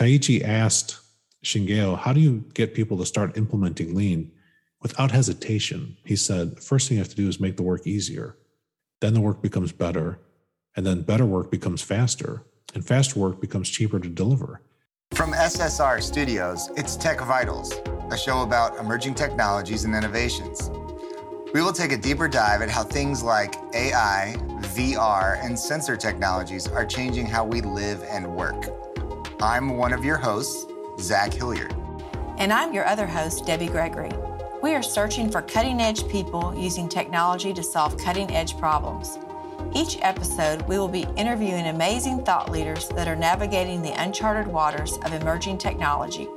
Taiichi asked Shigeo, How do you get people to start implementing lean? Without hesitation, he said, First thing you have to do is make the work easier. Then the work becomes better. And then better work becomes faster. And faster work becomes cheaper to deliver. From SSR Studios, it's Tech Vitals, a show about emerging technologies and innovations. We will take a deeper dive at how things like AI, VR, and sensor technologies are changing how we live and work. I'm one of your hosts, Zach Hilliard. And I'm your other host, Debbie Gregory. We are searching for cutting edge people using technology to solve cutting edge problems. Each episode, we will be interviewing amazing thought leaders that are navigating the uncharted waters of emerging technology.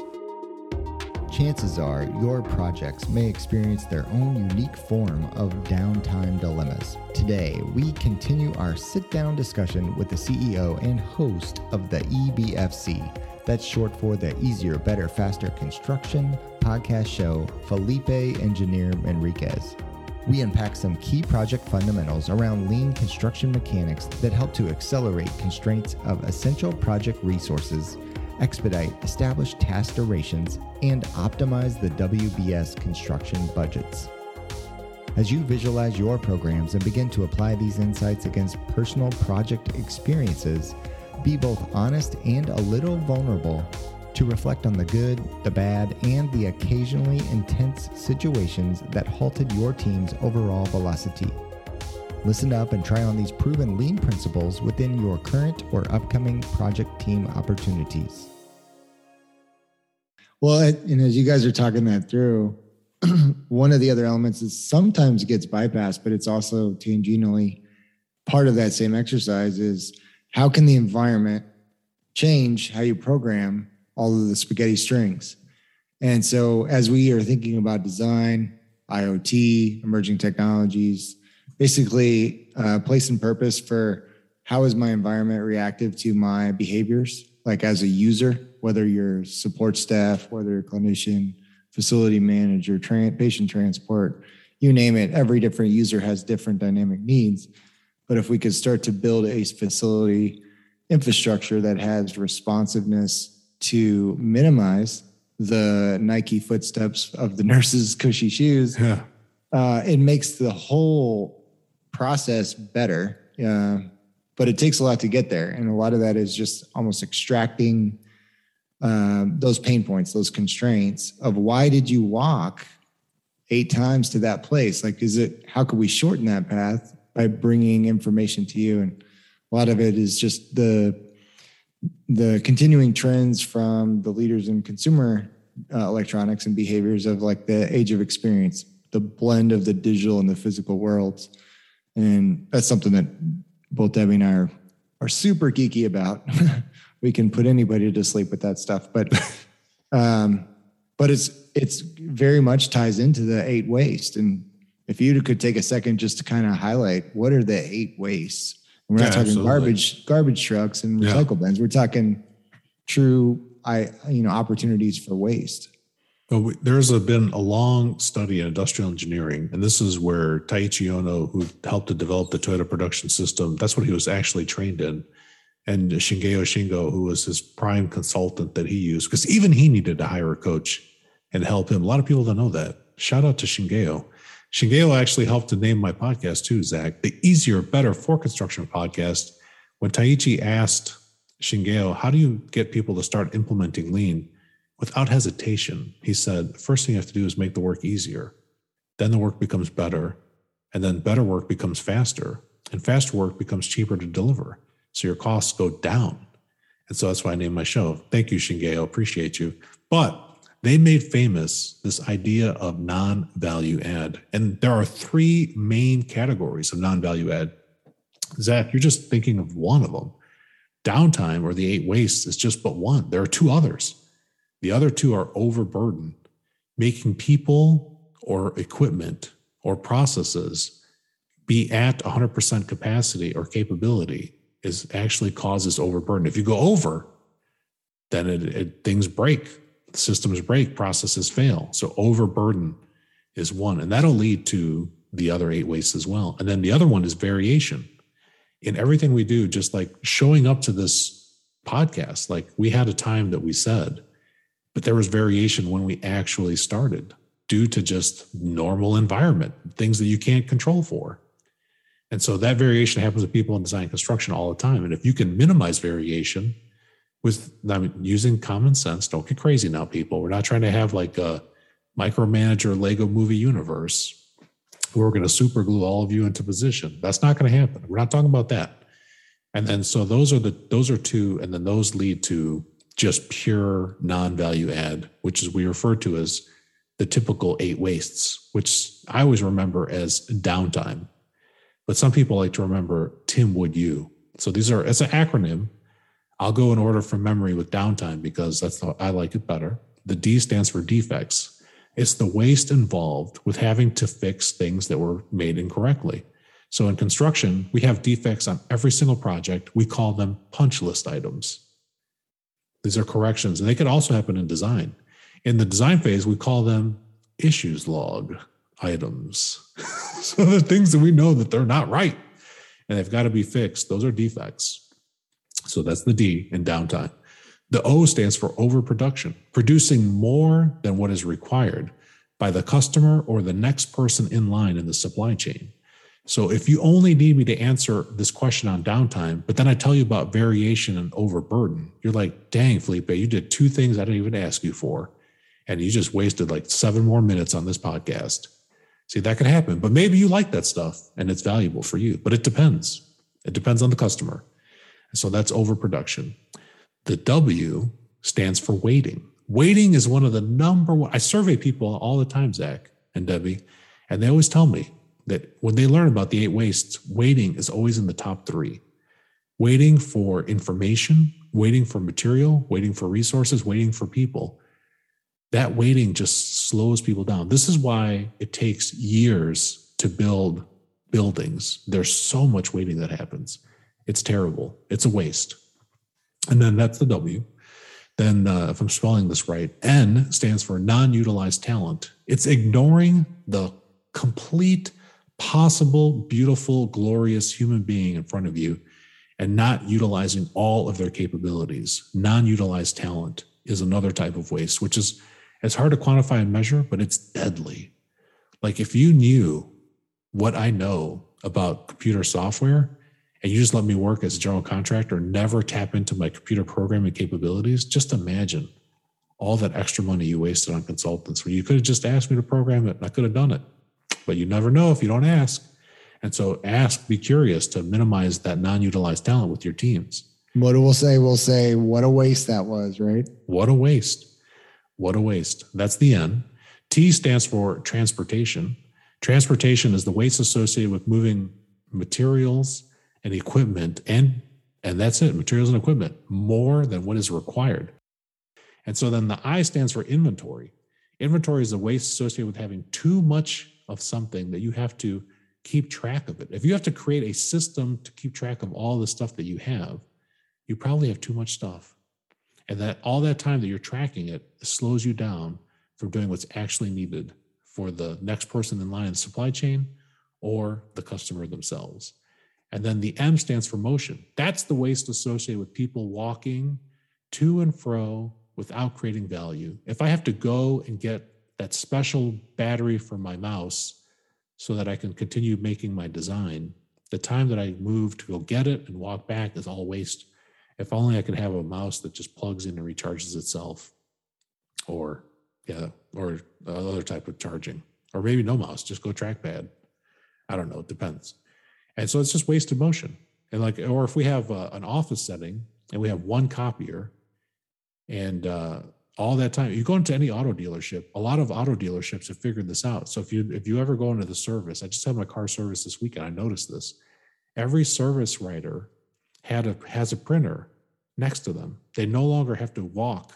Chances are your projects may experience their own unique form of downtime dilemmas. Today, we continue our sit down discussion with the CEO and host of the EBFC. That's short for the Easier, Better, Faster Construction podcast show, Felipe Engineer Manriquez. We unpack some key project fundamentals around lean construction mechanics that help to accelerate constraints of essential project resources, expedite established task durations, and optimize the WBS construction budgets. As you visualize your programs and begin to apply these insights against personal project experiences, be both honest and a little vulnerable to reflect on the good, the bad, and the occasionally intense situations that halted your team's overall velocity. Listen up and try on these proven lean principles within your current or upcoming project team opportunities. Well, and as you guys are talking that through, one of the other elements is sometimes gets bypassed, but it's also tangentially part of that same exercise is how can the environment change how you program all of the spaghetti strings. And so, as we are thinking about design, IoT, emerging technologies, basically uh, place and purpose for how is my environment reactive to my behaviors, like as a user, whether you're support staff, whether you're clinician, facility manager, tra- patient transport, you name it, every different user has different dynamic needs. But if we could start to build a facility infrastructure that has responsiveness to minimize the Nike footsteps of the nurse's cushy shoes, Yeah. uh, it makes the whole process better. Uh, but it takes a lot to get there. And a lot of that is just almost extracting um, those pain points, those constraints of why did you walk eight times to that place? Like, is it, how could we shorten that path by bringing information to you? And a lot of it is just the, the continuing trends from the leaders in consumer uh, electronics and behaviors of like the age of experience, the blend of the digital and the physical worlds. And that's something that both Debbie and I are, are super geeky about. we can put anybody to sleep with that stuff, but, um, but it's, it's very much ties into the eight waste. And if you could take a second just to kind of highlight what are the eight wastes? And we're not Yeah, talking absolutely. garbage, garbage trucks and Yeah. recycle bins. We're talking true, I, you know, opportunities for waste. Well, we, there's a, been a long study in industrial engineering, and this is where Taiichi Ohno, who helped to develop the Toyota production system, that's what he was actually trained in. And Shigeo Shingo, who was his prime consultant that he used, because even he needed to hire a coach and help him. A lot of people don't know that. Shout out to Shigeo. Shigeo actually helped to name my podcast too, Zach, the Easier, Better for Construction podcast. When Taiichi asked Shigeo, how do you get people to start implementing lean? Without hesitation, he said, first thing you have to do is make the work easier. Then the work becomes better. And then better work becomes faster. And faster work becomes cheaper to deliver. So your costs go down. And so that's why I named my show. Thank you, Shigeo. Appreciate you. But they made famous this idea of non value add. And there are three main categories of non value add. Zach, you're just thinking of one of them. Downtime or the eight wastes is just but one. There are two others. The other two are overburden, making people or equipment or processes be at 100% capacity or capability is actually causes overburden. If you go over, then it, it, things break, systems break, processes fail. So overburden is one, and that'll lead to the other eight wastes as well. And then the other one is variation. In everything we do, just like showing up to this podcast. Like we had a time that we said, but there was variation when we actually started due to just normal environment, things that you can't control for. And so that variation happens with people in design construction all the time. And if you can minimize variation with I mean, using common sense, don't get crazy now, people. We're not trying to have like a micromanager Lego movie universe where we're going to super glue all of you into position. That's not going to happen. We're not talking about that. And then so those are the those are two, and then those lead to just pure non-value add, which is we refer to as the typical eight wastes, which I always remember as downtime. But some people like to remember Tim Would You. So these are it's an acronym. I'll go in order from memory with downtime because that's the, I like it better. The D stands for defects. It's the waste involved with having to fix things that were made incorrectly. So in construction, we have defects on every single project. We call them punch list items. These are corrections, and they could also happen in design. In the design phase, we call them issues log items. so the things that we know that they're not right and they've got to be fixed, those are defects. So that's the D in downtime. The O stands for overproduction, producing more than what is required by the customer or the next person in line in the supply chain. So if you only need me to answer this question on downtime, but then I tell you about variation and overburden, you're like, dang, Felipe, you did two things I didn't even ask you for. And you just wasted like seven more minutes on this podcast. See, that could happen, but maybe you like that stuff and it's valuable for you, but it depends. It depends on the customer. So that's overproduction. The W stands for waiting. Waiting is one of the number one. I survey people all the time, Zach and Debbie, and they always tell me that when they learn about the eight wastes, waiting is always in the top three. Waiting for information, waiting for material, waiting for resources, waiting for people. That waiting just slows people down. This is why it takes years to build buildings. There's so much waiting that happens. It's terrible. It's a waste. And then that's the W. Then, uh, if I'm spelling this right, N stands for non utilized talent. It's ignoring the complete, possible, beautiful, glorious human being in front of you and not utilizing all of their capabilities. Non utilized talent is another type of waste, which is it's hard to quantify and measure, but it's deadly. Like if you knew what I know about computer software, and you just let me work as a general contractor, never tap into my computer programming capabilities, just imagine all that extra money you wasted on consultants where you could have just asked me to program it and I could have done it. But you never know if you don't ask. And so ask, be curious to minimize that non-utilized talent with your teams. What we'll say, we'll say, what a waste that was, right? What a waste. What a waste. That's the N. T stands for transportation. Transportation is the waste associated with moving materials and equipment and and that's it materials and equipment more than what is required and so then the i stands for inventory inventory is a waste associated with having too much of something that you have to keep track of it if you have to create a system to keep track of all the stuff that you have you probably have too much stuff and that all that time that you're tracking it slows you down from doing what's actually needed for the next person in line in the supply chain or the customer themselves and then the M stands for motion. That's the waste associated with people walking to and fro without creating value. If I have to go and get that special battery for my mouse so that I can continue making my design, the time that I move to go get it and walk back is all waste. If only I could have a mouse that just plugs in and recharges itself, or yeah, or another type of charging, or maybe no mouse, just go trackpad. I don't know, it depends. And so it's just wasted motion. And like, or if we have uh, an office setting and we have one copier and uh, all that time, you go into any auto dealership, a lot of auto dealerships have figured this out. So if you, if you ever go into the service, I just had my car service this weekend, I noticed this. Every service writer had a, has a printer next to them. They no longer have to walk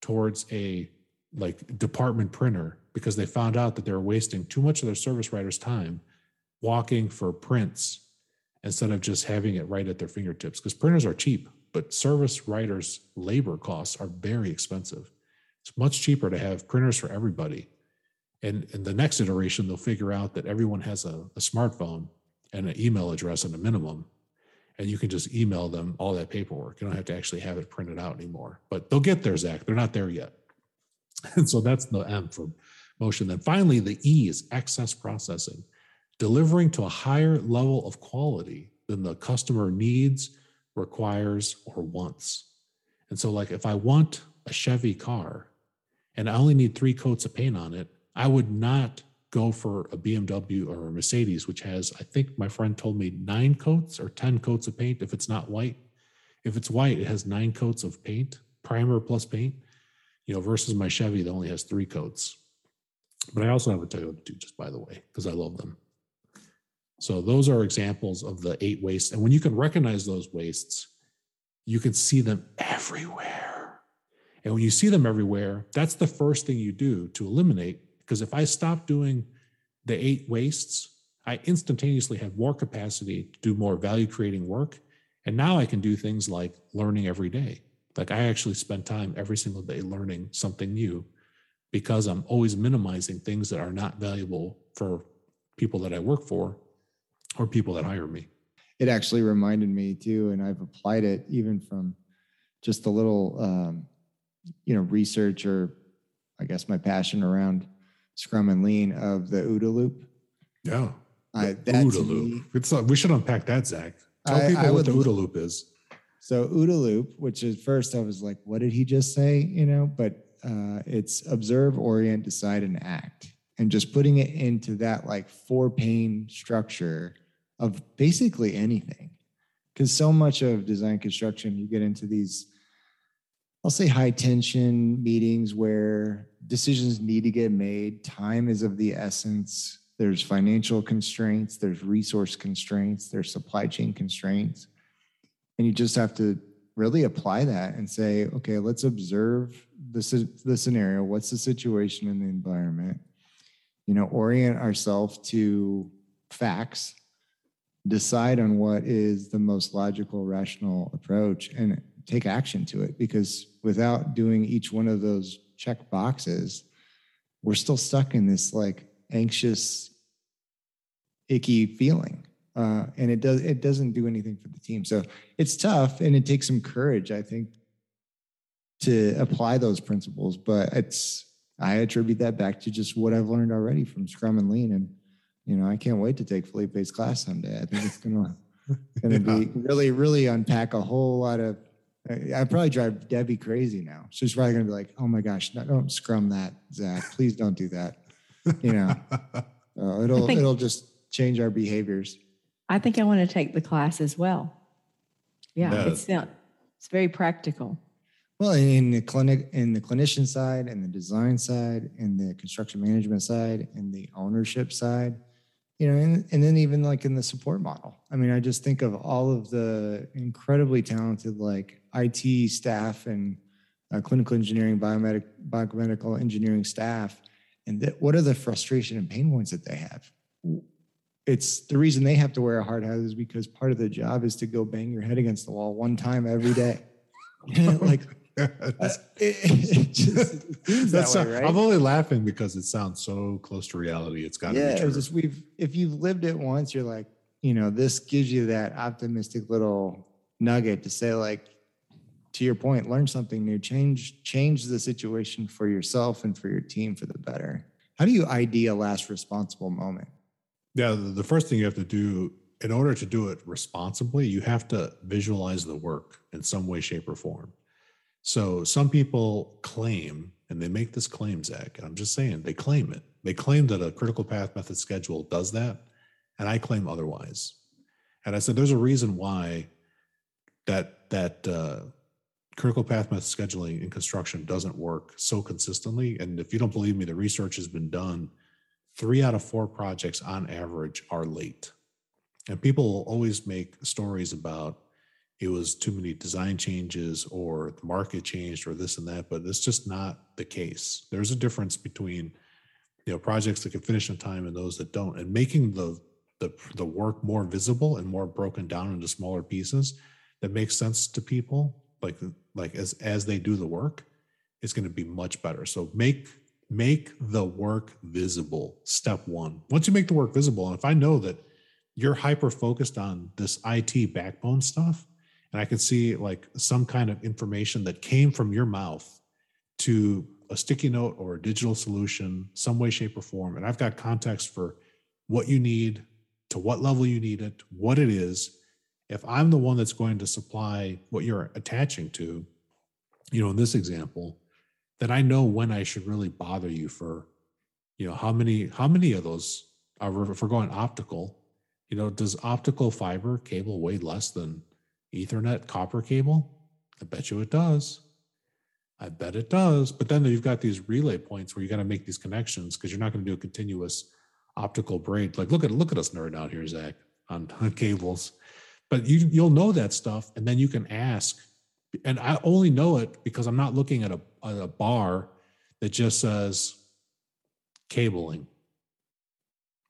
towards a like department printer because they found out that they're wasting too much of their service writer's time walking for prints instead of just having it right at their fingertips because printers are cheap but service writers labor costs are very expensive it's much cheaper to have printers for everybody and in the next iteration they'll figure out that everyone has a, a smartphone and an email address at a minimum and you can just email them all that paperwork. You don't have to actually have it printed out anymore. But they'll get there, Zach. They're not there yet. And so that's the M for motion. Then finally, the E is excess processing, delivering to a higher level of quality than the customer needs, requires, or wants. And so, like, if I want a Chevy car and I only need three coats of paint on it, I would not go for a BMW or a Mercedes, which has, I think my friend told me, nine coats or 10 coats of paint if it's not white. If it's white, it has nine coats of paint, primer plus paint, you know, versus my Chevy that only has three coats. But I also have a Toyota too, just by the way, because I love them. So those are examples of the eight wastes. And when you can recognize those wastes, you can see them everywhere. And when you see them everywhere, that's the first thing you do to eliminate because if I stop doing the eight wastes, I instantaneously have more capacity to do more value creating work. And now I can do things like learning every day. Like I actually spend time every single day learning something new because I'm always minimizing things that are not valuable for people that I work for or people that hire me. It actually reminded me too, and I've applied it even from just a little, um, you know, research or I guess my passion around Scrum and Lean of the OODA loop. Yeah. I, that OODA loop. It's, uh, we should unpack that, Zach. Tell I, people I what the OODA loop is. So OODA loop, which at first I was like, what did he just say? You know, but uh, it's observe, orient, decide, and act. And just putting it into that like four pane structure of basically anything. Because so much of design construction, you get into these I'll say high tension meetings where decisions need to get made. Time is of the essence. There's financial constraints, there's resource constraints, there's supply chain constraints. And you just have to really apply that and say, okay, let's observe the, the scenario. What's the situation in the environment? You know, orient ourselves to facts, decide on what is the most logical, rational approach, and take action to it because without doing each one of those check boxes, we're still stuck in this like anxious, icky feeling. Uh, and it does it doesn't do anything for the team. So it's tough and it takes some courage, I think, to apply those principles. But it's I attribute that back to just what I've learned already from Scrum and Lean. And you know, I can't wait to take Felipe's class someday. I think it's gonna gonna yeah. be really, really unpack a whole lot of I probably drive Debbie crazy now. She's probably gonna be like, "Oh my gosh, no, don't scrum that, Zach. Please don't do that." You know, uh, it'll think, it'll just change our behaviors. I think I want to take the class as well. Yeah, no. it's it's very practical. Well, in the clinic, in the clinician side, and the design side, and the construction management side, and the ownership side, you know, and, and then even like in the support model. I mean, I just think of all of the incredibly talented like IT staff and uh, clinical engineering, biomedic, biomedical engineering staff, and that, what are the frustration and pain points that they have? It's the reason they have to wear a hard hat is because part of the job is to go bang your head against the wall one time every day. like that's, it, it just, that's that way, right? I'm only laughing because it sounds so close to reality. It's got to yeah, be true. just we've if you've lived it once, you're like, you know, this gives you that optimistic little nugget to say, like, to your point, learn something new, change change the situation for yourself and for your team for the better. How do you ID a last responsible moment? Yeah, the first thing you have to do in order to do it responsibly, you have to visualize the work in some way, shape, or form. So some people claim, and they make this claim, Zach, and I'm just saying they claim it. They claim that a critical path method schedule does that, and I claim otherwise. And I said there's a reason why that that uh, critical path method scheduling in construction doesn't work so consistently. And if you don't believe me, the research has been done. Three out of four projects on average are late. And people always make stories about it was too many design changes or the market changed or this and that, but it's just not the case. There's a difference between you know projects that can finish in time and those that don't, and making the the the work more visible and more broken down into smaller pieces that makes sense to people, like like as as they do the work, is going to be much better. So make make the work visible. Step one. Once you make the work visible, and if I know that you're hyper focused on this IT backbone stuff. And I can see like some kind of information that came from your mouth to a sticky note or a digital solution, some way, shape, or form. And I've got context for what you need, to what level you need it, what it is. If I'm the one that's going to supply what you're attaching to, you know, in this example, then I know when I should really bother you for, you know, how many how many of those are if we're going optical, you know, does optical fiber cable weigh less than Ethernet copper cable? I bet you it does. I bet it does. But then you've got these relay points where you got to make these connections because you're not going to do a continuous optical braid. Like look at look at us nerd out here, Zach, on, on cables. But you you'll know that stuff, and then you can ask. And I only know it because I'm not looking at a, at a bar that just says cabling.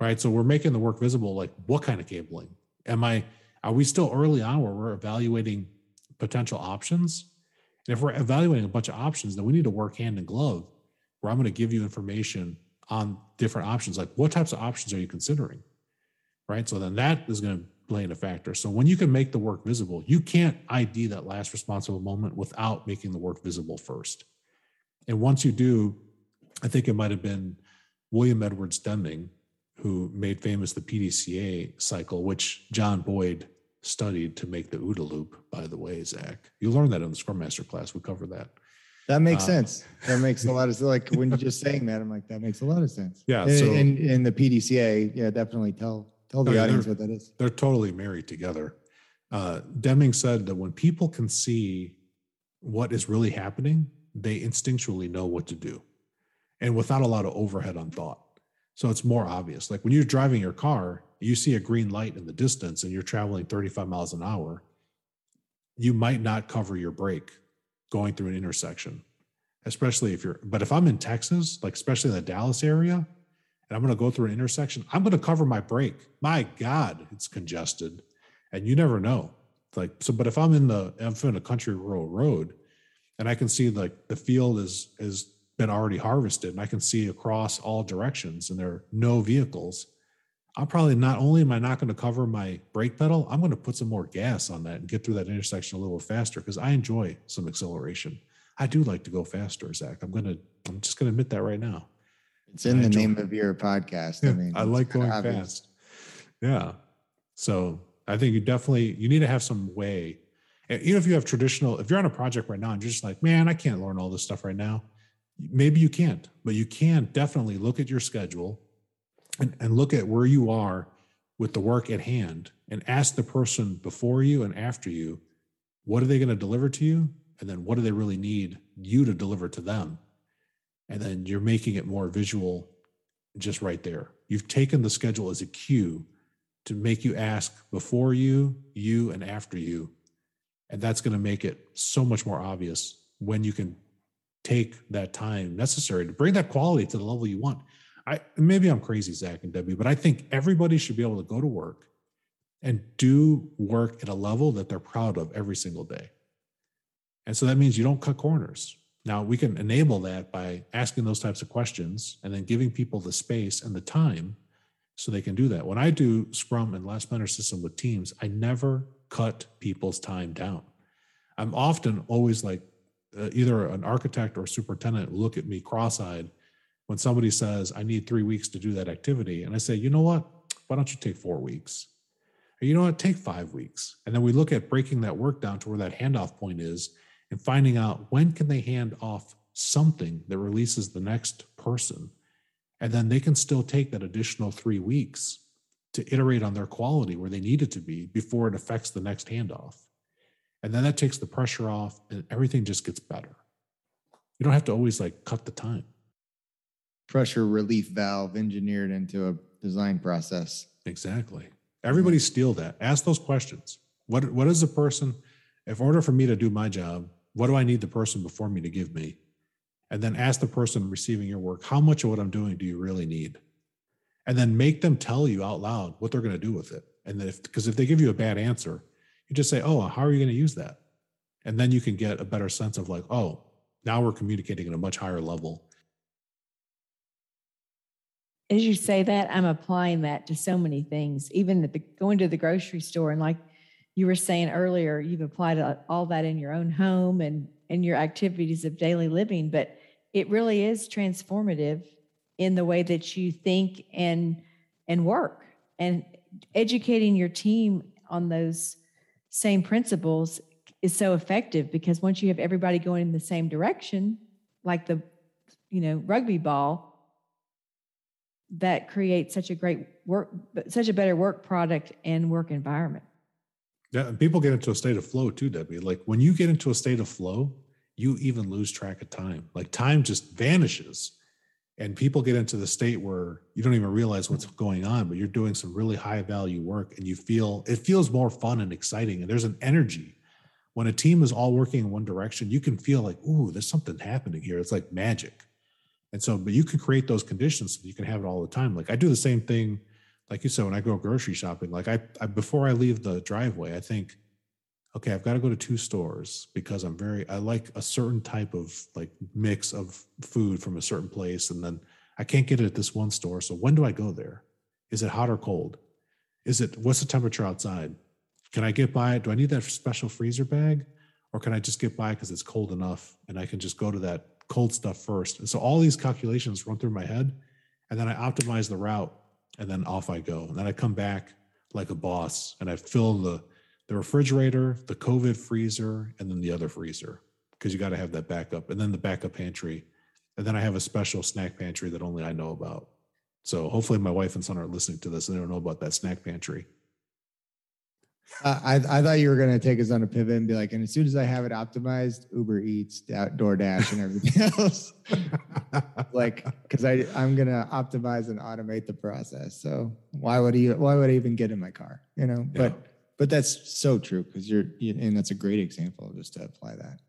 Right. So we're making the work visible. Like what kind of cabling? Am I are we still early on where we're evaluating potential options? And if we're evaluating a bunch of options, then we need to work hand in glove where I'm going to give you information on different options. Like what types of options are you considering? Right. So then that is going to play in a factor. So when you can make the work visible, you can't ID that last responsible moment without making the work visible first. And once you do, I think it might have been William Edwards Deming who made famous the PDCA cycle, which John Boyd studied to make the OODA loop, by the way, Zach. You learned that in the Scrum Master class. We cover that. That makes uh, sense. That makes a lot of like when you're just saying that, I'm like, that makes a lot of sense. Yeah. So in, in the PDCA, yeah, definitely tell tell the audience what that is. They're totally married together. Uh, Deming said that when people can see what is really happening, they instinctually know what to do, and without a lot of overhead on thought. So it's more obvious. Like when you're driving your car, you see a green light in the distance and you're traveling 35 miles an hour, you might not cover your brake going through an intersection, especially if you're, but if I'm in Texas, like especially in the Dallas area, and I'm going to go through an intersection, I'm going to cover my brake. My God, it's congested. And you never know. Like, so, but if I'm in the, I'm in a country rural road and I can see like the field is, is been already harvested and I can see across all directions and there are no vehicles, I'm probably not only am I not going to cover my brake pedal, I'm going to put some more gas on that and get through that intersection a little faster because I enjoy some acceleration. I do like to go faster, Zach. I'm gonna I'm just gonna admit that right now. It's in I the name of your podcast. Yeah, I mean, I like going obvious. fast. Yeah. So I think you definitely you need to have some way. Even if you have traditional, if you're on a project right now and you're just like, man, I can't learn all this stuff right now maybe you can't, but you can definitely look at your schedule and, and look at where you are with the work at hand and ask the person before you and after you, what are they going to deliver to you? And then what do they really need you to deliver to them? And then you're making it more visual just right there. You've taken the schedule as a cue to make you ask before you, you, and after you. And that's going to make it so much more obvious when you can take that time necessary to bring that quality to the level you want. I maybe I'm crazy, Zach and Debbie, but I think everybody should be able to go to work and do work at a level that they're proud of every single day. And so that means you don't cut corners. Now we can enable that by asking those types of questions and then giving people the space and the time so they can do that. When I do Scrum and Last Planner System with teams, I never cut people's time down. I'm often always like, uh, either an architect or superintendent look at me cross-eyed when somebody says i need three weeks to do that activity and i say you know what? Why don't you take four weeks? Or you know what? Take five weeks. And then we look at breaking that work down to where that handoff point is and finding out when can they hand off something that releases the next person. And then they can still take that additional three weeks to iterate on their quality where they need it to be before it affects the next handoff and then that takes the pressure off and everything just gets better. You don't have to always like cut the time. Pressure relief valve engineered into a design process. Exactly. Everybody steal that. Ask those questions. What what is the person if order for me to do my job, what do I need the person before me to give me? And then ask the person receiving your work, how much of what I'm doing do you really need? And then make them tell you out loud what they're going to do with it. And if because if they give you a bad answer, you just say, oh, how are you going to use that? And then you can get a better sense of like, oh, now we're communicating at a much higher level. as you say that, I'm applying that to so many things, even the, going to the grocery store. And like you were saying earlier, you've applied all that in your own home and in your activities of daily living, but it really is transformative in the way that you think and and work and educating your team on those same principles is so effective because once you have everybody going in the same direction like the you know rugby ball that creates such a great work such a better work product and work environment. Yeah and people get into a state of flow too debbie. Like when you get into a state of flow you even lose track of time. Like time just vanishes and people get into the state where you don't even realize what's going on but you're doing some really high value work and you feel it feels more fun and exciting and there's an energy. When a team is all working in one direction you can feel like ooh there's something happening here. It's like magic. And so, but you can create those conditions so you can have it all the time. Like I do the same thing, like you said, when I go grocery shopping, like I, I before I leave the driveway, I think, okay, I've got to go to two stores because I'm very, I like a certain type of like mix of food from a certain place. And then I can't get it at this one store. So when do I go there? Is it hot or cold? Is it, what's the temperature outside? Can I get by it? Do I need that special freezer bag? Or can I just get by because it's cold enough and I can just go to that cold stuff first. And so all these calculations run through my head, and then I optimize the route, and then off I go. And then I come back like a boss, and I fill the the refrigerator, the COVID freezer, and then the other freezer because you got to have that backup, and then the backup pantry, and then I have a special snack pantry that only I know about. So hopefully my wife and son aren't listening to this and they don't know about that snack pantry. Uh, I, I thought you were going to take us on a pivot and be like, and as soon as I have it optimized, Uber Eats, DoorDash, and everything else, like, because I I'm going to optimize and automate the process. So why would he? Why would I even get in my car? You know, yeah. but but that's so true because you're, you, and that's a great example just to apply that.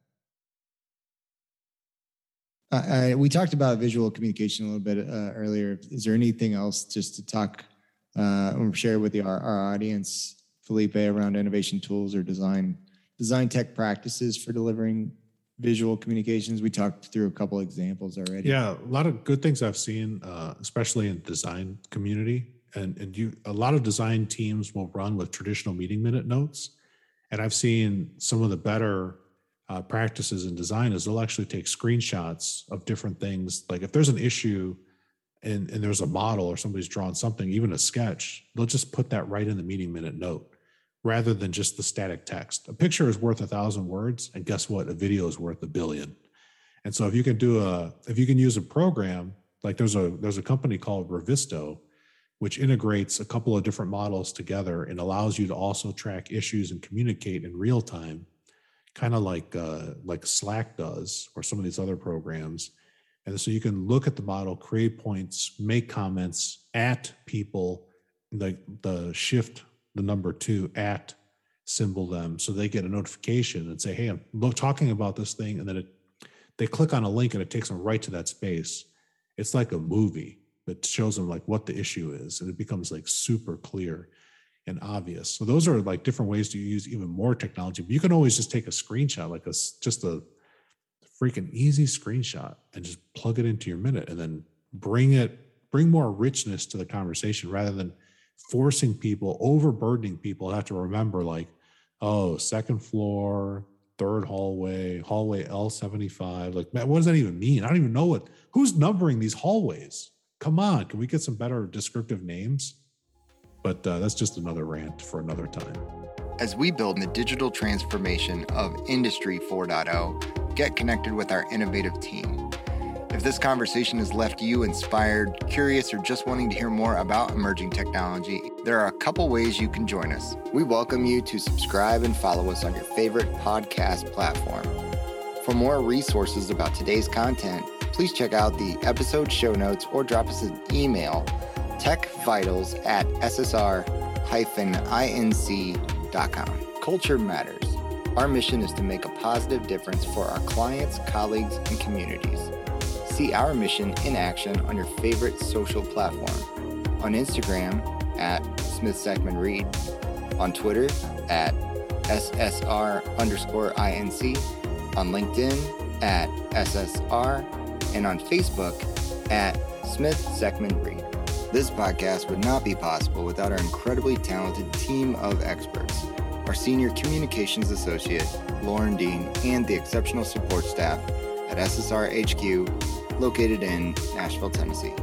I, we talked about visual communication a little bit uh, earlier. Is there anything else just to talk uh, or share with the, our, our audience Felipe around innovation tools or design design tech practices for delivering visual communications. We talked through a couple examples already. Yeah, a lot of good things I've seen, uh, especially in the design community. And and you a lot of design teams will run with traditional meeting minute notes. And I've seen some of the better uh, practices in design is they'll actually take screenshots of different things. Like if there's an issue and, and there's a model or somebody's drawn something, even a sketch, they'll just put that right in the meeting minute note rather than just the static text. A picture is worth a thousand words, and guess what? A video is worth a billion. And so if you can do a if you can use a program like there's a there's a company called Revizto, which integrates a couple of different models together and allows you to also track issues and communicate in real time, kind of like uh, like Slack does or some of these other programs. And so you can look at the model, create points, make comments at people, like the shift the number two at symbol them so they get a notification and say, Hey, I'm talking about this thing. And then it, they click on a link and it takes them right to that space. It's like a movie that shows them like what the issue is. And it becomes like super clear and obvious. So those are like different ways to use even more technology. But you can always just take a screenshot, like a just a freaking easy screenshot and just plug it into your minute and then bring it, bring more richness to the conversation rather than forcing people, overburdening people have to remember like, oh, second floor, third hallway, hallway L75. Like, man, what does that even mean? I don't even know what, who's numbering these hallways? Come on, can we get some better descriptive names? But uh, that's just another rant for another time. As we build the digital transformation of Industry 4.0, get connected with our innovative team if this conversation has left you inspired, curious, or just wanting to hear more about emerging technology, there are a couple ways you can join us. We welcome you to subscribe and follow us on your favorite podcast platform. For more resources about today's content, please check out the episode show notes or drop us an email techvitals at ssr-inc.com. Culture matters. Our mission is to make a positive difference for our clients, colleagues, and communities. See our mission in action on your favorite social platform. On Instagram at Smith Seckman Reid, on Twitter at SSR underscore INC, on LinkedIn at SSR, and on Facebook at Smith Seckman Reid. This podcast would not be possible without our incredibly talented team of experts, our senior communications associate, Lauren Dean, and the exceptional support staff at SSR HQ located in Nashville, Tennessee.